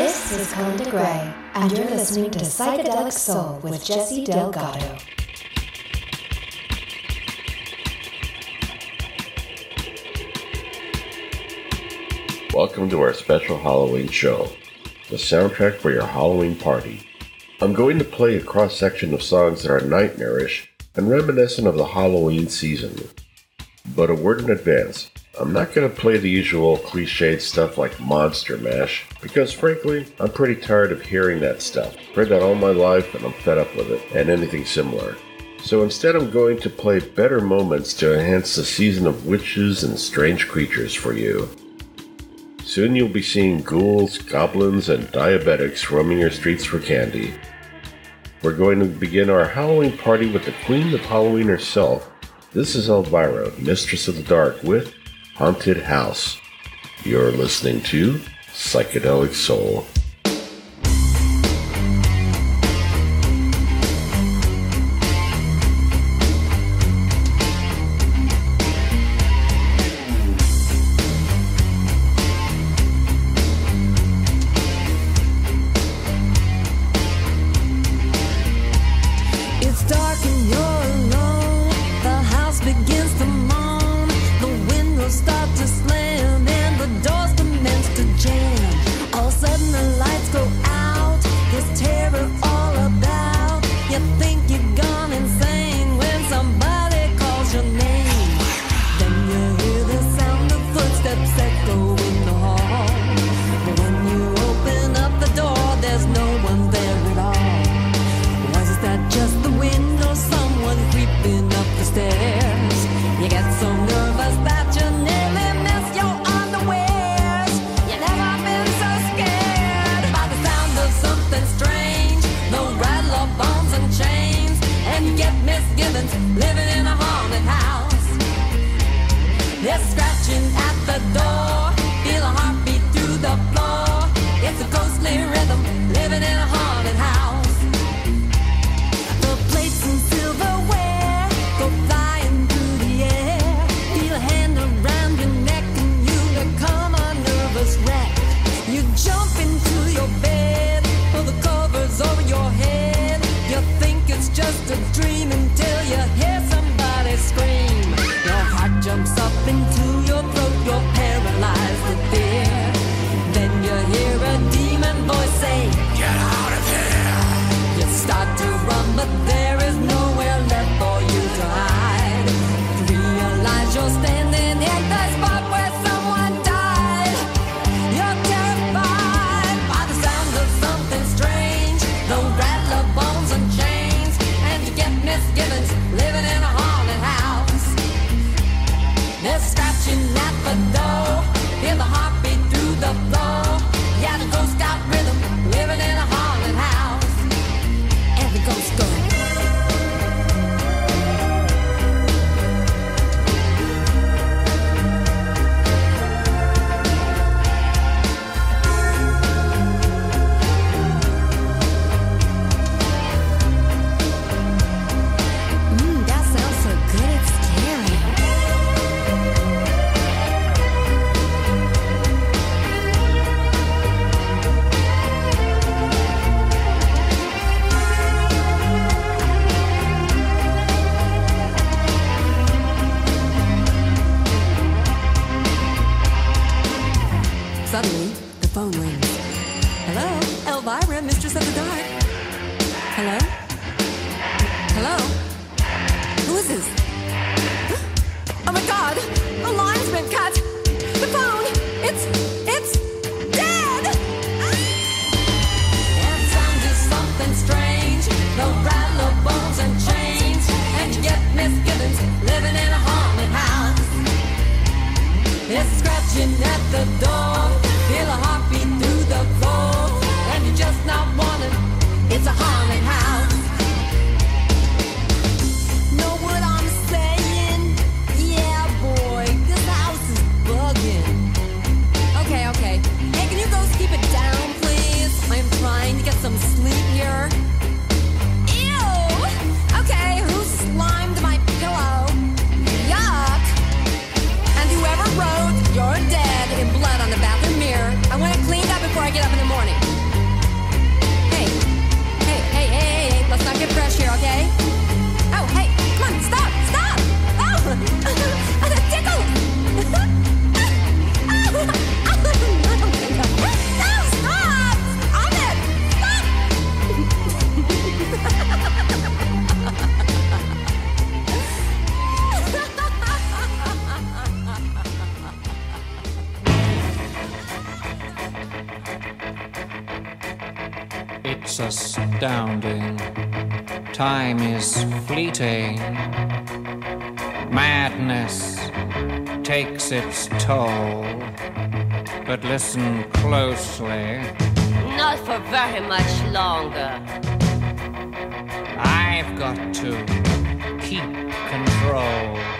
This is Conda Gray, and you're listening to Psychedelic Soul with Jesse Delgado. Welcome to our special Halloween show, the soundtrack for your Halloween party. I'm going to play a cross section of songs that are nightmarish and reminiscent of the Halloween season. But a word in advance, I'm not going to play the usual cliched stuff like Monster Mash, because frankly, I'm pretty tired of hearing that stuff. Heard that all my life and I'm fed up with it, and anything similar. So instead, I'm going to play better moments to enhance the season of witches and strange creatures for you. Soon you'll be seeing ghouls, goblins, and diabetics roaming your streets for candy. We're going to begin our Halloween party with the Queen of Halloween herself. This is Elvira, Mistress of the Dark, with Haunted House. You're listening to Psychedelic Soul. Madness takes its toll. But listen closely. Not for very much longer. I've got to keep control.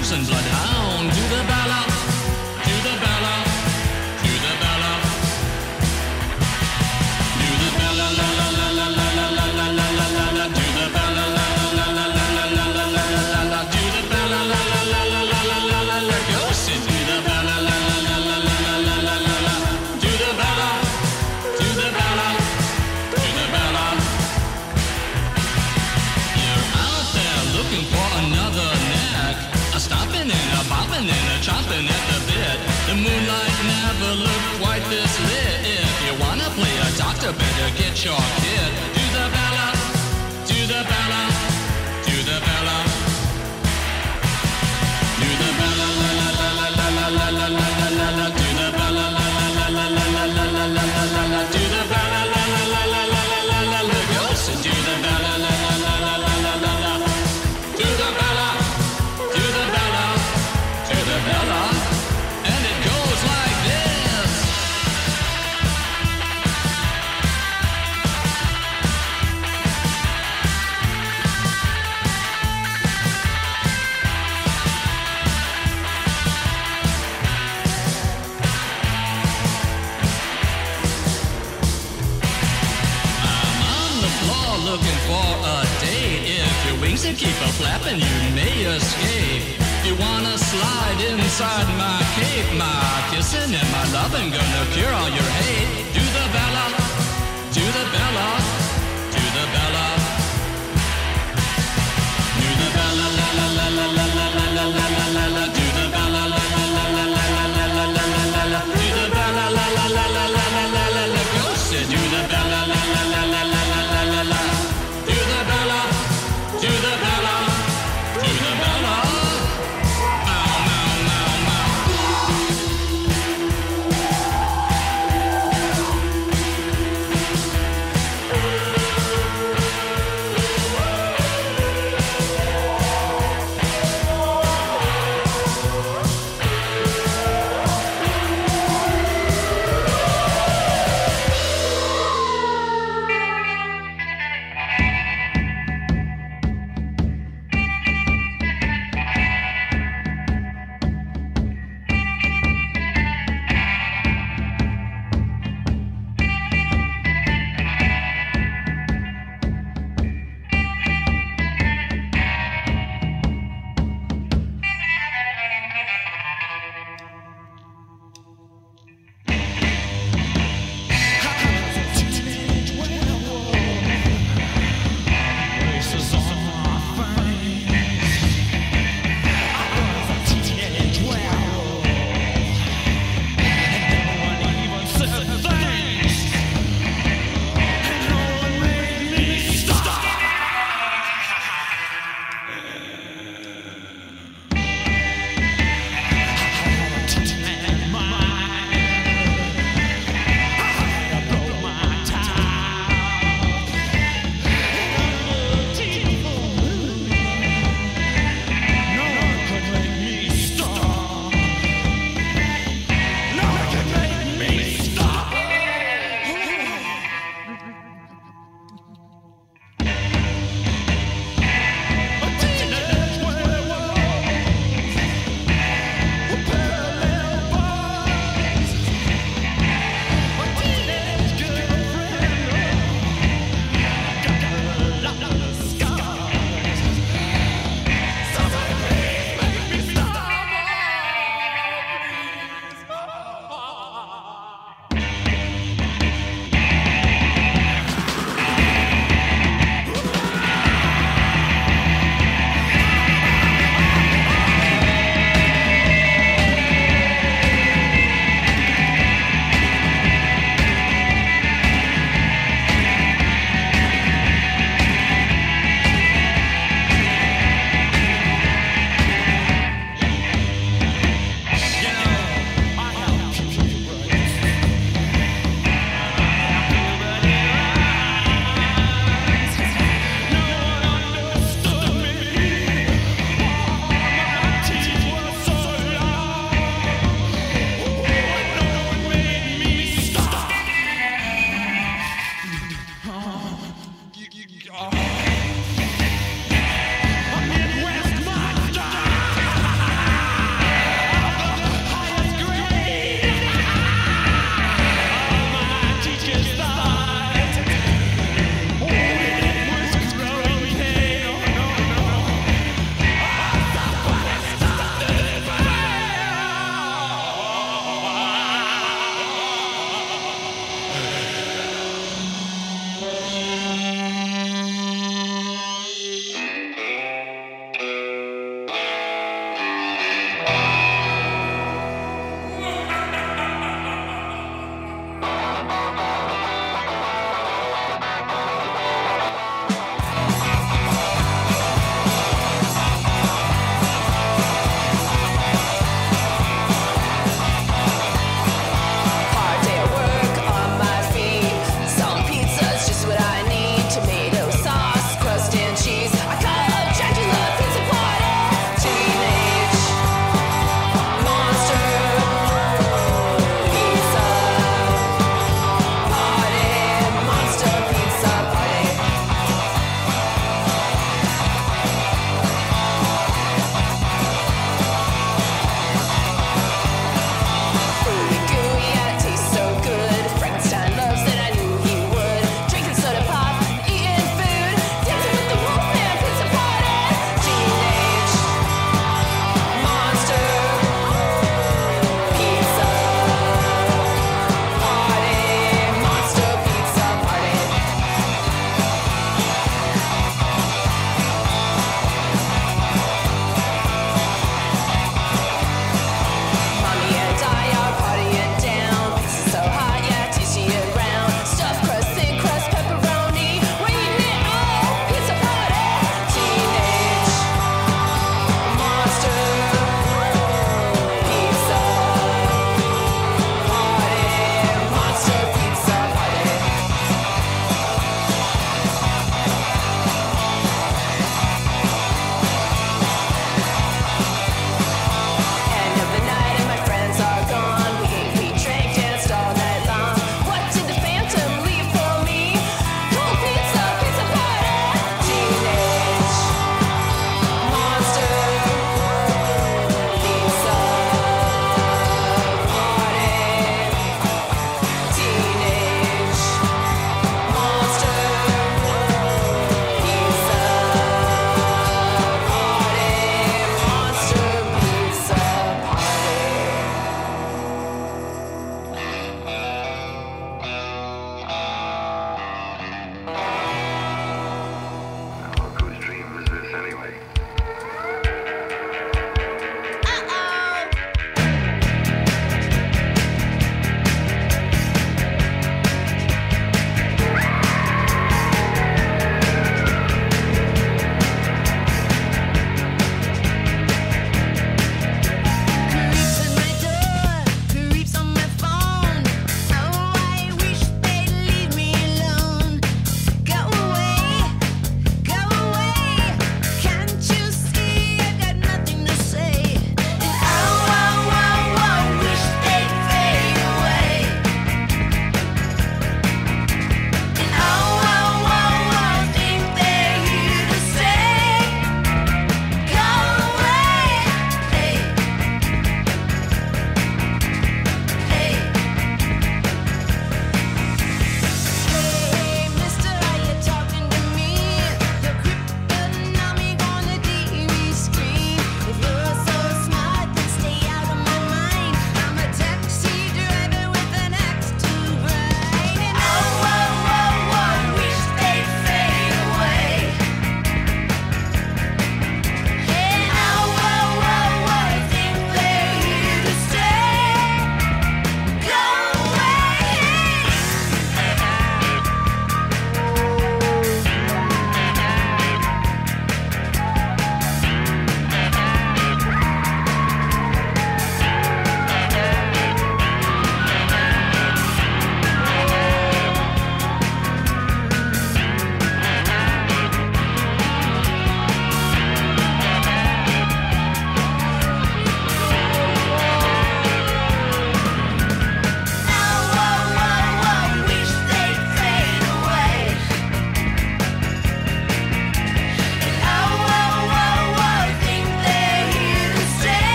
血红。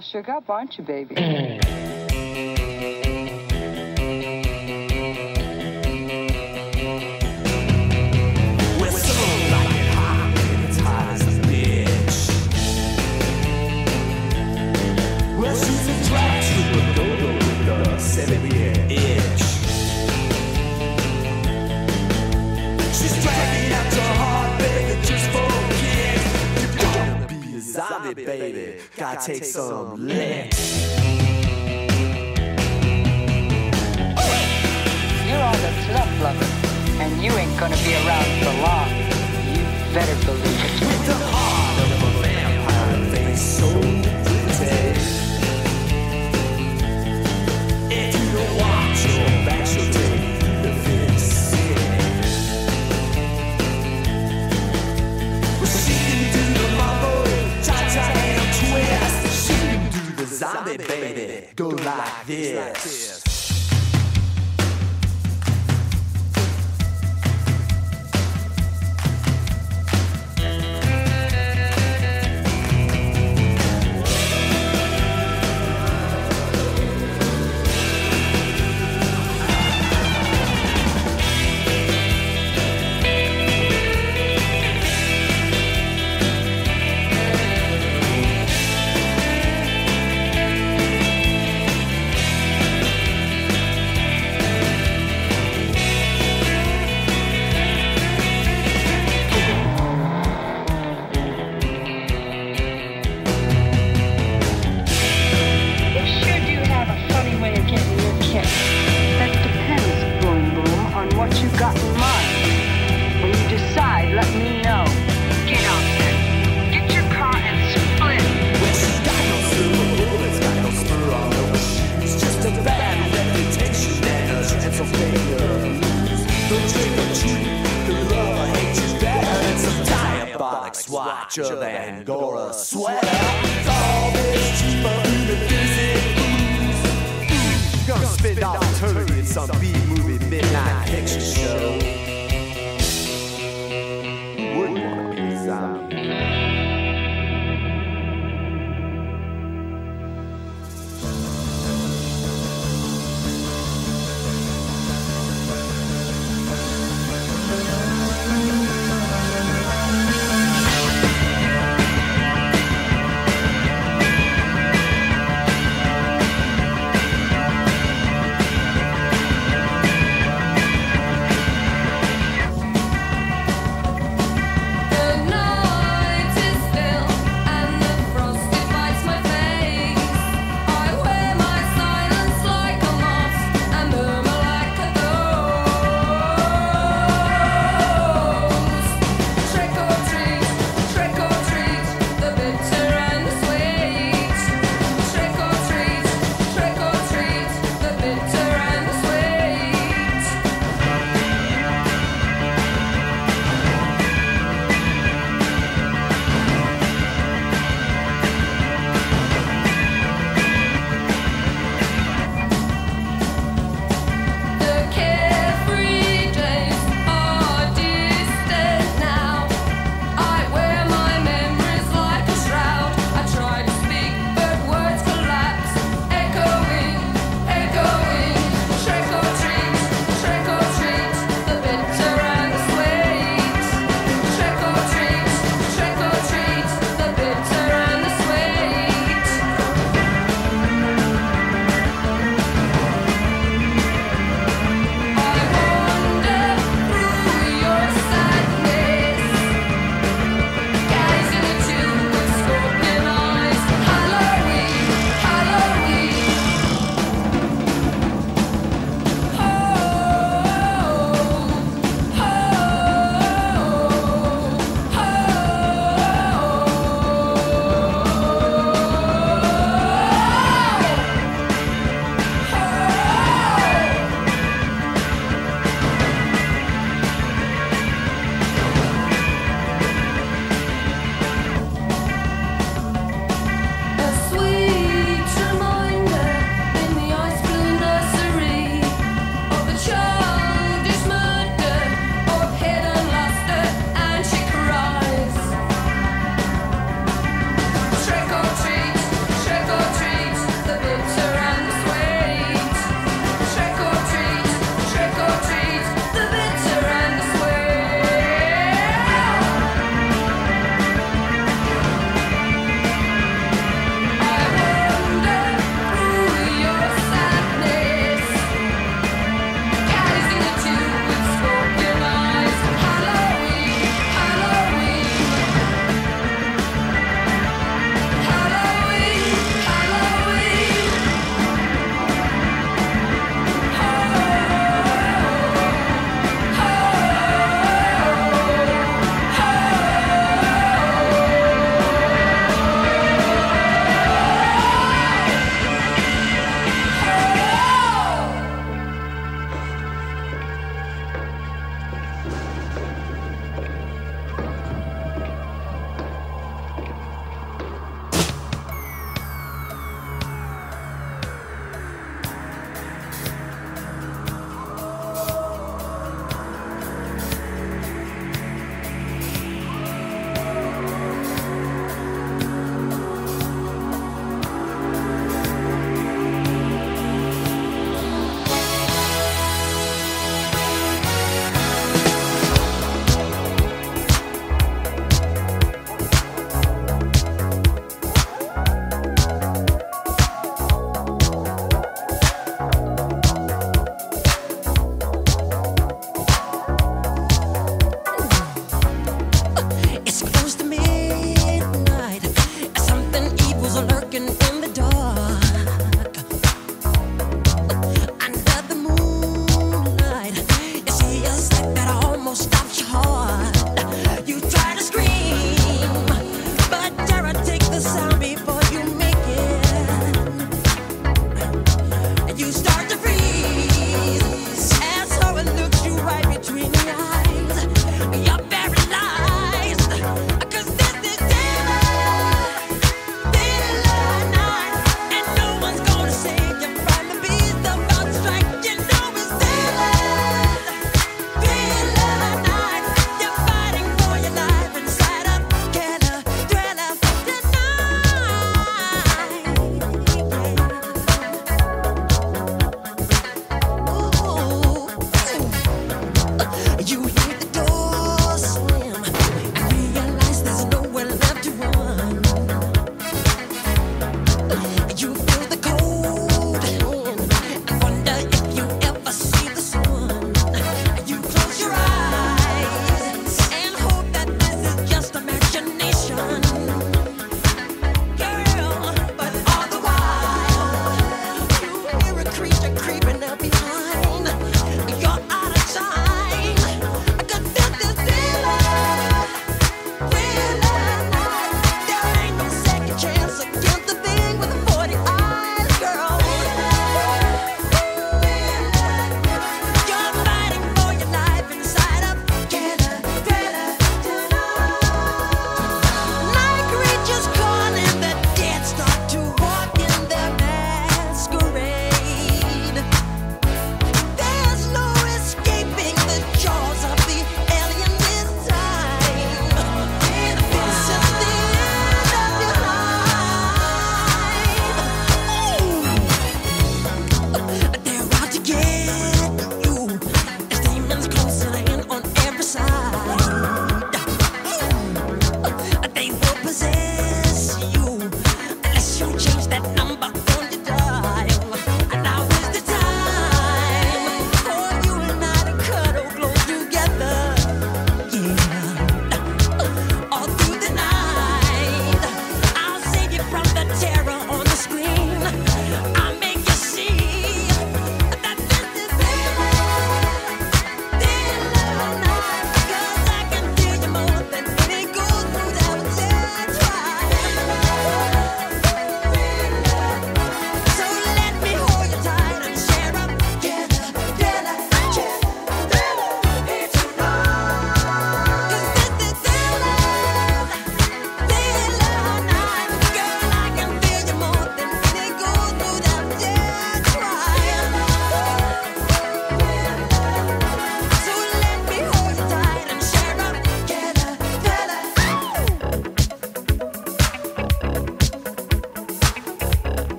sugar, up, aren't you, baby? baby. Gotta take some lick. You are the slut lover, and you ain't gonna be around for long. You better believe. zombie, baby, go like this.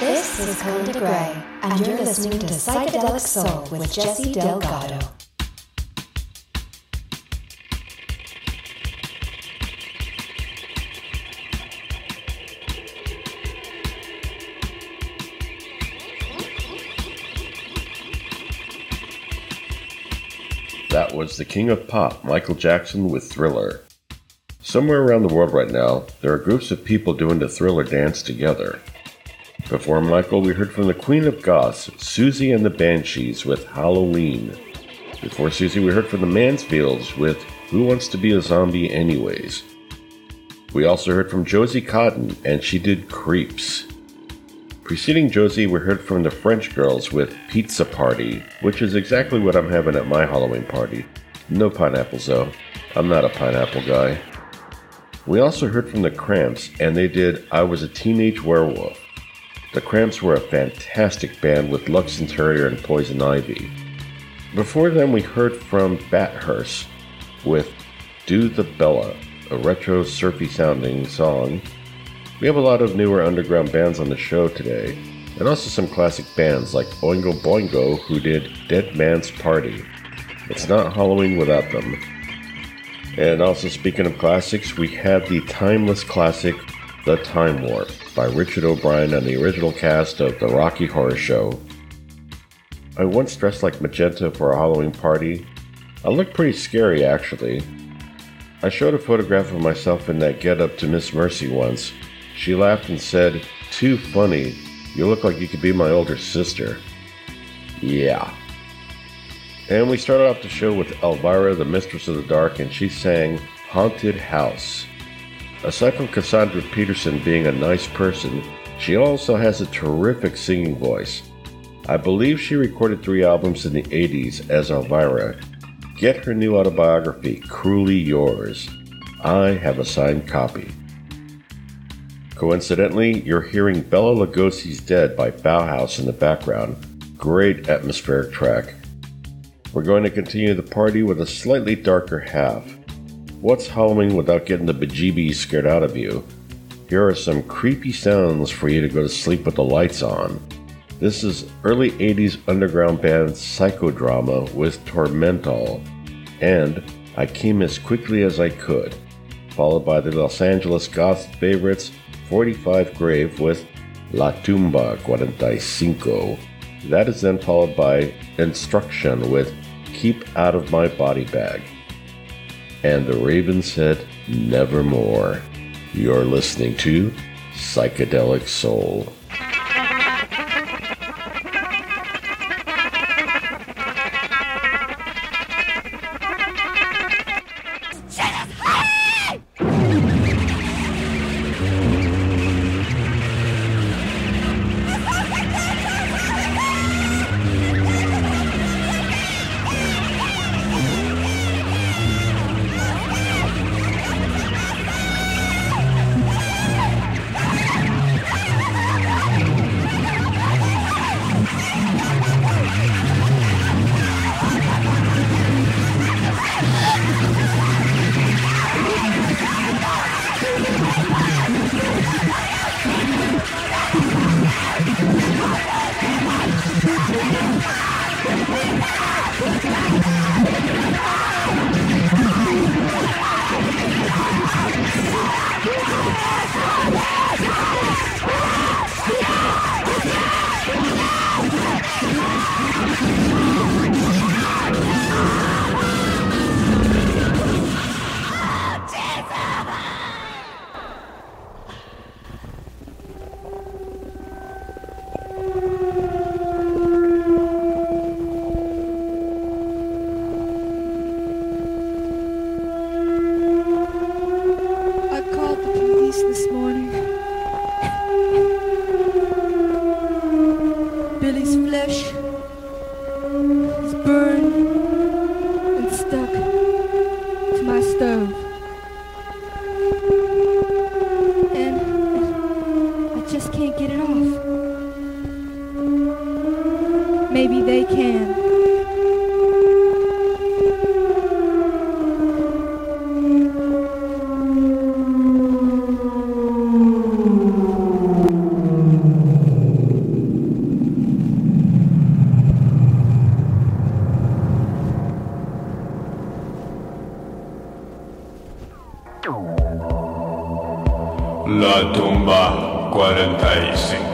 This is Conda Gray, and you're listening to Psychedelic Soul with Jesse Delgado. That was the king of pop, Michael Jackson, with Thriller. Somewhere around the world right now, there are groups of people doing the Thriller dance together. Before Michael, we heard from the Queen of Goth, Siouxsie and the Banshees with Halloween. Before Siouxsie, we heard from the Mansfields with Who Wants to Be a Zombie Anyways. We also heard from Josie Cotton, and she did Creeps. Preceding Josie, we heard from the French girls with Pizza Party, which is exactly what I'm having at my Halloween party. No pineapples, though. I'm not a pineapple guy. We also heard from the Cramps, and they did I Was a Teenage Werewolf. The Cramps were a fantastic band with Lux Interior and Poison Ivy. Before them, we heard from Bathurst with Do the Bella, a retro surfy sounding song. We have a lot of newer underground bands on the show today, and also some classic bands like Oingo Boingo who did Dead Man's Party. It's not Halloween without them. And also, speaking of classics, we have the timeless classic The Time Warp by Richard O'Brien and the original cast of The Rocky Horror Show. I once dressed like Magenta for a Halloween party. I looked pretty scary, actually. I showed a photograph of myself in that getup to Miss Mercy once. She laughed and said, Too funny. You look like you could be my older sister. Yeah. And we started off the show with Elvira, the Mistress of the Dark, and she sang Haunted House. Aside from Cassandra Peterson being a nice person, she also has a terrific singing voice. I believe she recorded three albums in the 80s as Elvira. Get her new autobiography, Cruelly Yours. I have a signed copy. Coincidentally, you're hearing Bela Lugosi's Dead by Bauhaus in the background. Great atmospheric track. We're going to continue the party with a slightly darker half. What's Halloween without getting the bejeebies scared out of you? Here are some creepy sounds for you to go to sleep with the lights on. This is early 80s underground band Psychodrama with Tormental and I Came As Quickly As I Could, followed by the Los Angeles goth favorites 45 Grave with La Tumba 45. That is then followed by Instruction with Keep Out of My Body Bag. And the Raven said, Nevermore. You're listening to Psychedelic Soul. La tumba 45.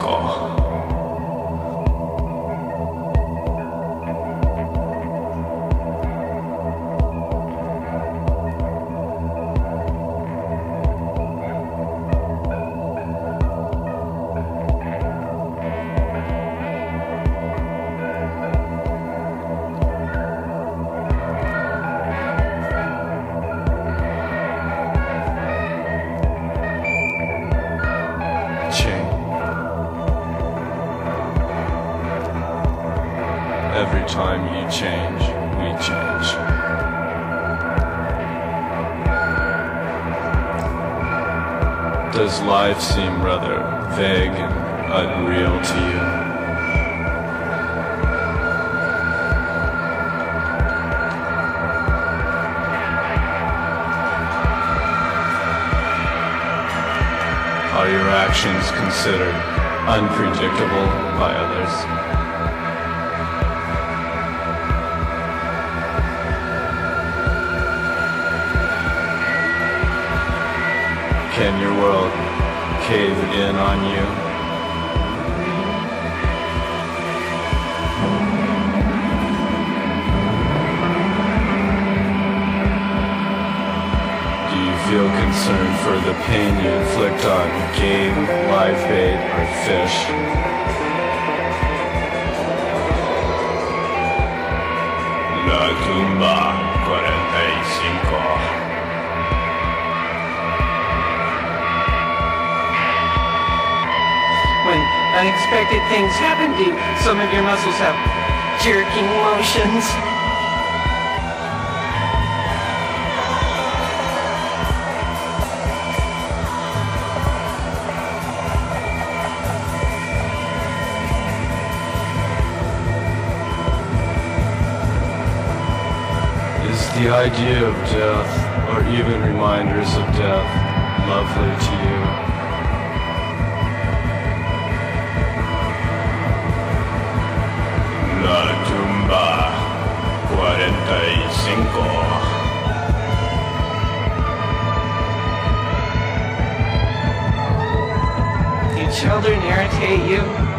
Children irritate you?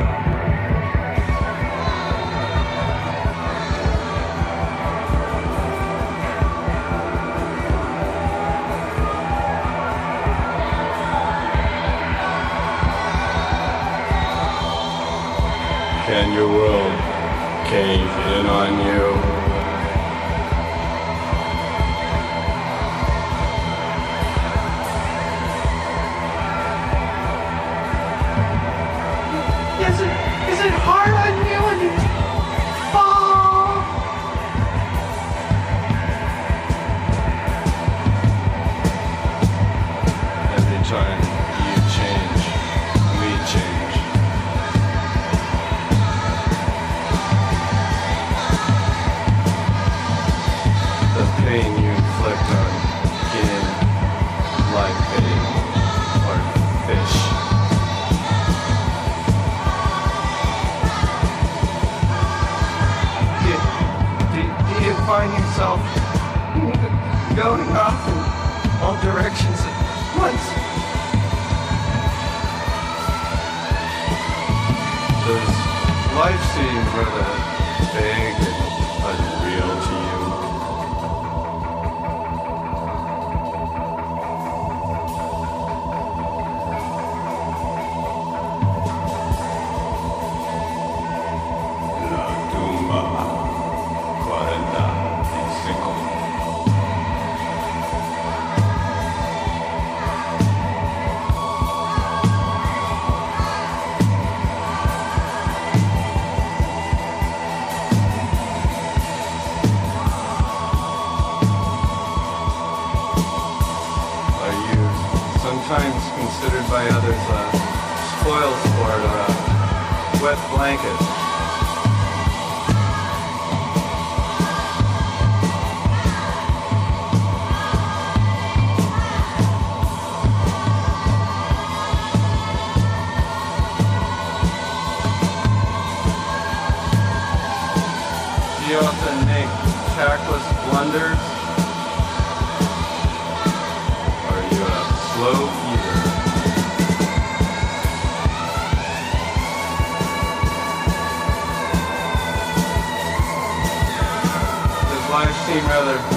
Life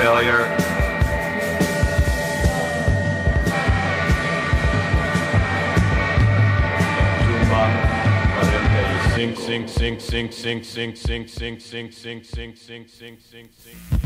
failure. sing, sing, sing, sing, sing, sing, sing, sing, sing, sing, sing, sing.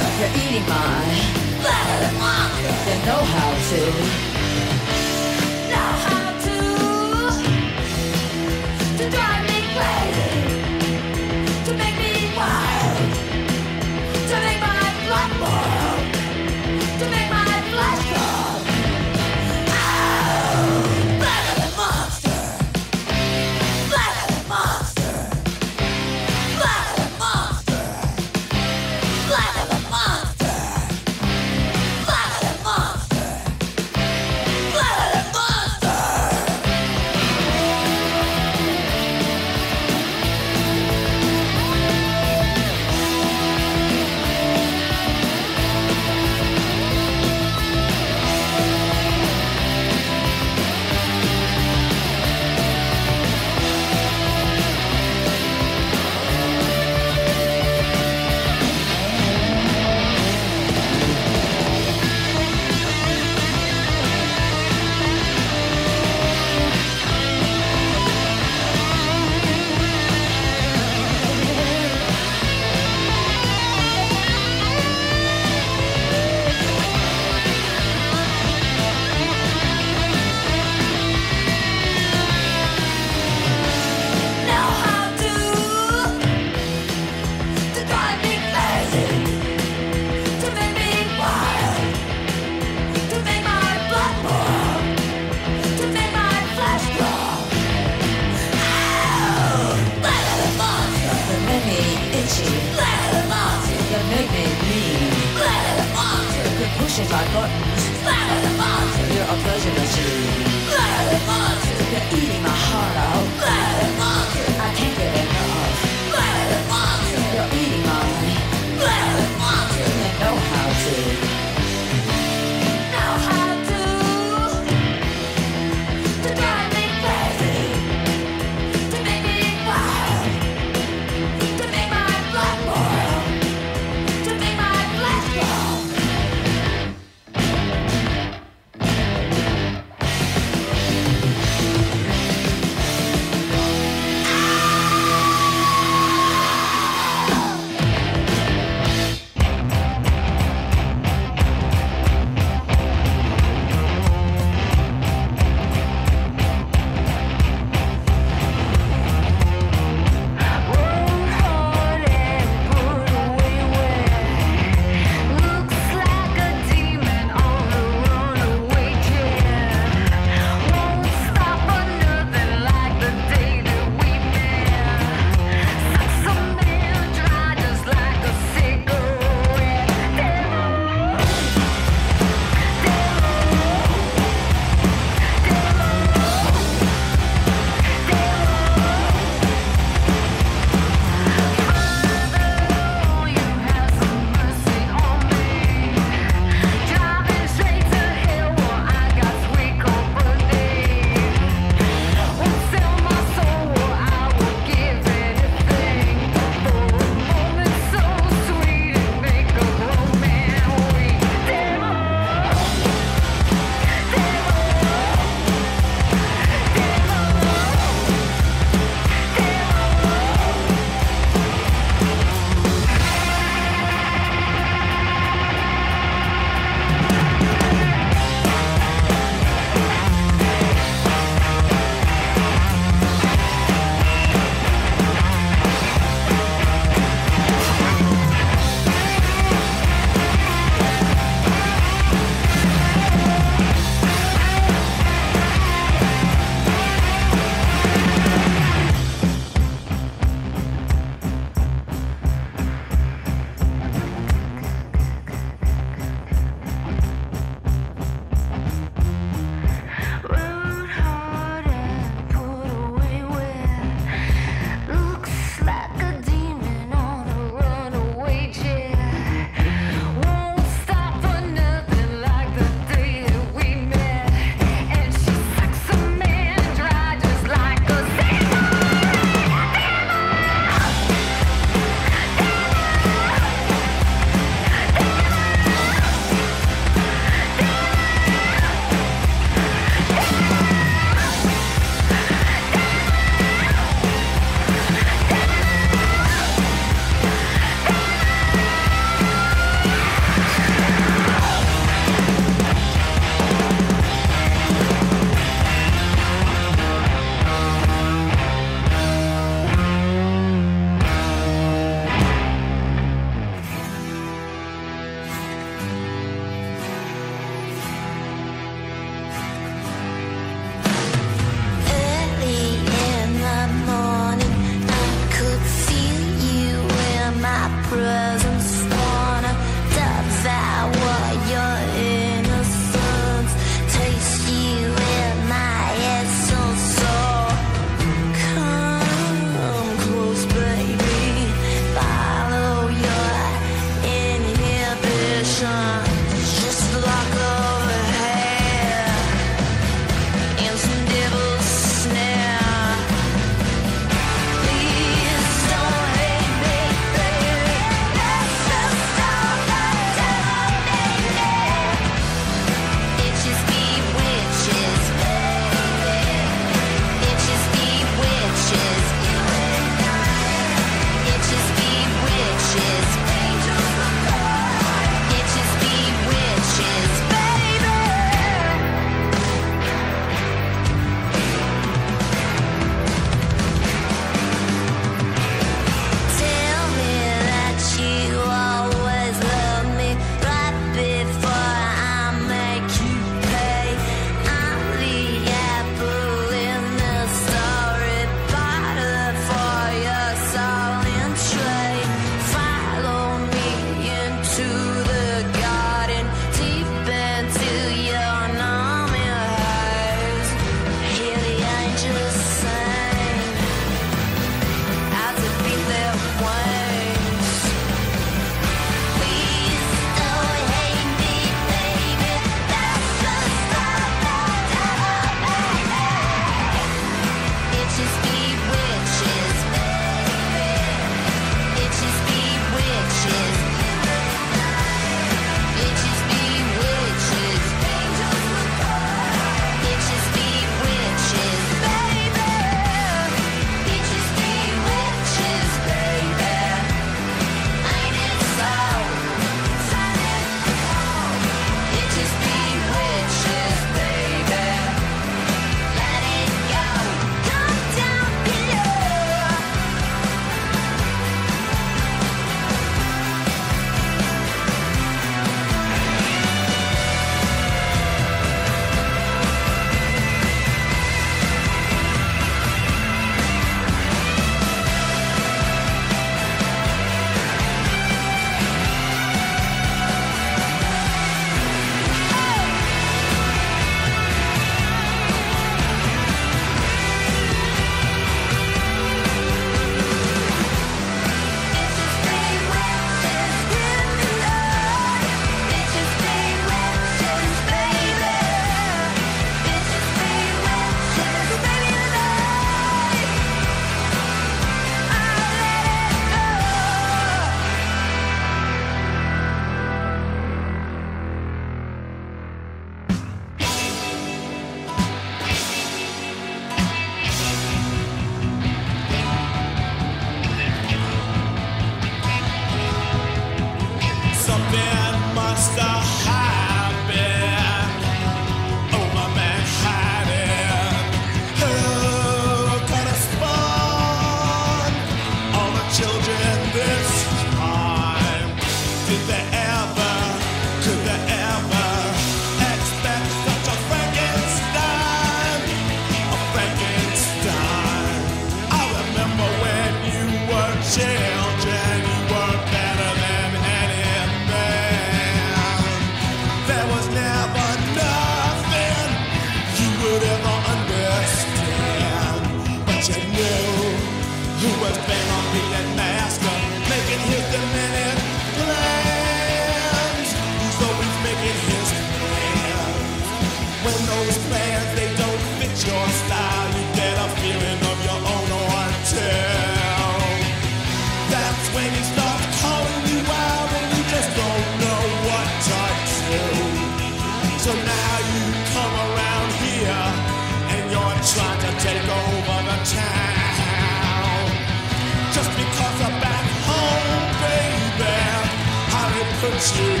They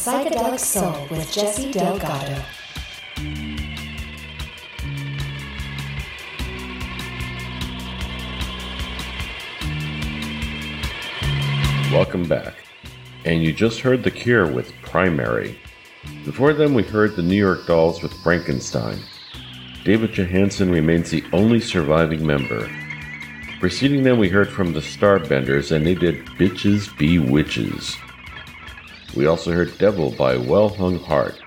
Psychedelic Soul with Jesse Delgado. Welcome back. And you just heard The Cure with Primary. Before them, we heard the New York Dolls with Frankenstein. David Johansen remains the only surviving member. Preceding them, we heard from the Starbenders, and they did Bitches Be Witches. We also heard Devil by Well Hung Heart.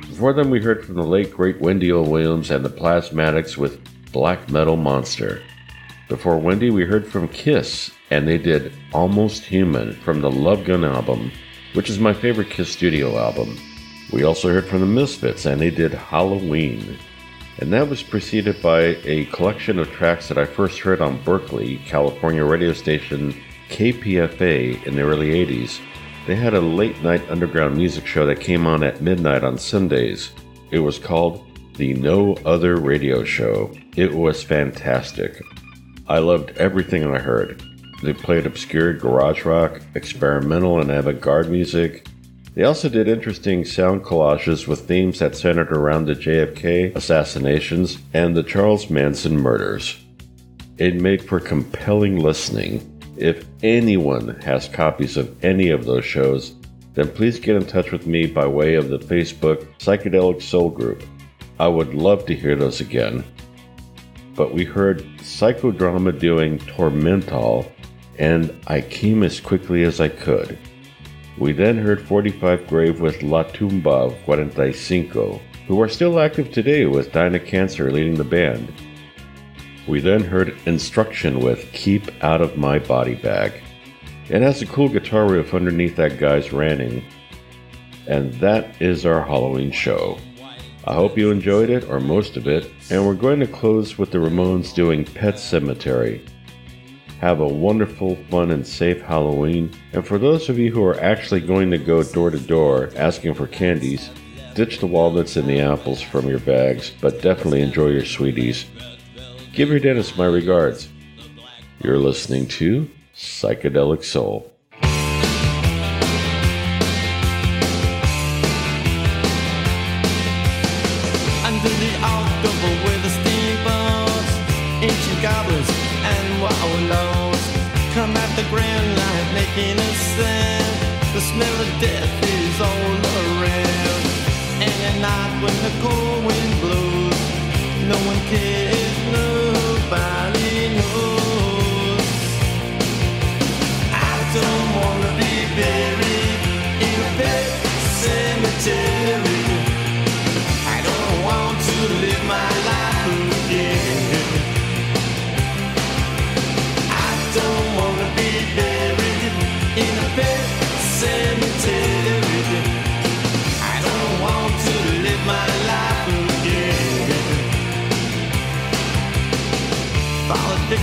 Before them, we heard from the late great Wendy O. Williams and the Plasmatics with Black Metal Monster. Before Wendy, we heard from Kiss, and they did Almost Human from the Love Gun album, which is my favorite Kiss studio album. We also heard from the Misfits, and they did Halloween. And that was preceded by a collection of tracks that I first heard on Berkeley, California radio station KPFA in the early 80s. They had a late night underground music show that came on at midnight on Sundays. It was called The No Other Radio Show. It was fantastic. I loved everything I heard. They played obscure garage rock, experimental and avant garde music. They also did interesting sound collages with themes that centered around the JFK assassinations and the Charles Manson murders. It made for compelling listening. If anyone has copies of any of those shows, then please get in touch with me by way of the Facebook Psychedelic Soul Group. I would love to hear those again. But we heard psychodrama doing Tormental, and I came as quickly as I could. We then heard 45 Grave with La Tumba of 45, who are still active today with Dinah Cancer leading the band. We then heard Instruction with Keep Out of My Body Bag. It has a cool guitar riff underneath that guy's ranting. And that is our Halloween show. I hope you enjoyed it, or most of it, and we're going to close with the Ramones doing Pet Sematary. Have a wonderful, fun, and safe Halloween. And for those of you who are actually going to go door to door asking for candies, ditch the walnuts and the apples from your bags, but definitely enjoy your sweeties. Give your dentist my regards. You're listening to Psychedelic Soul.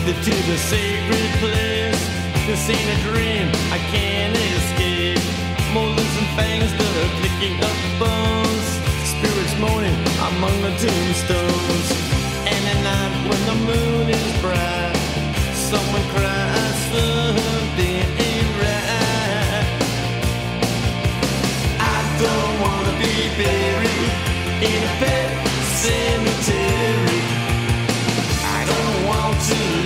Addicted to the sacred place. This ain't a dream, I can't escape. Molars and fangs that are picking up bones. Spirits moaning among the tombstones. And at night when the moon is bright, someone cries something ain't right. I don't wanna be buried in a Pet Sematary.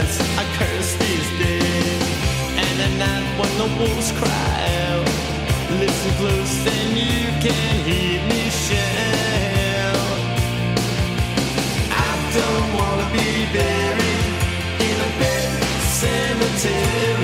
Dance, I curse these days. And at night when the wolves cry out, listen close and you can hear me shout. I don't wanna be buried in a Pet Sematary.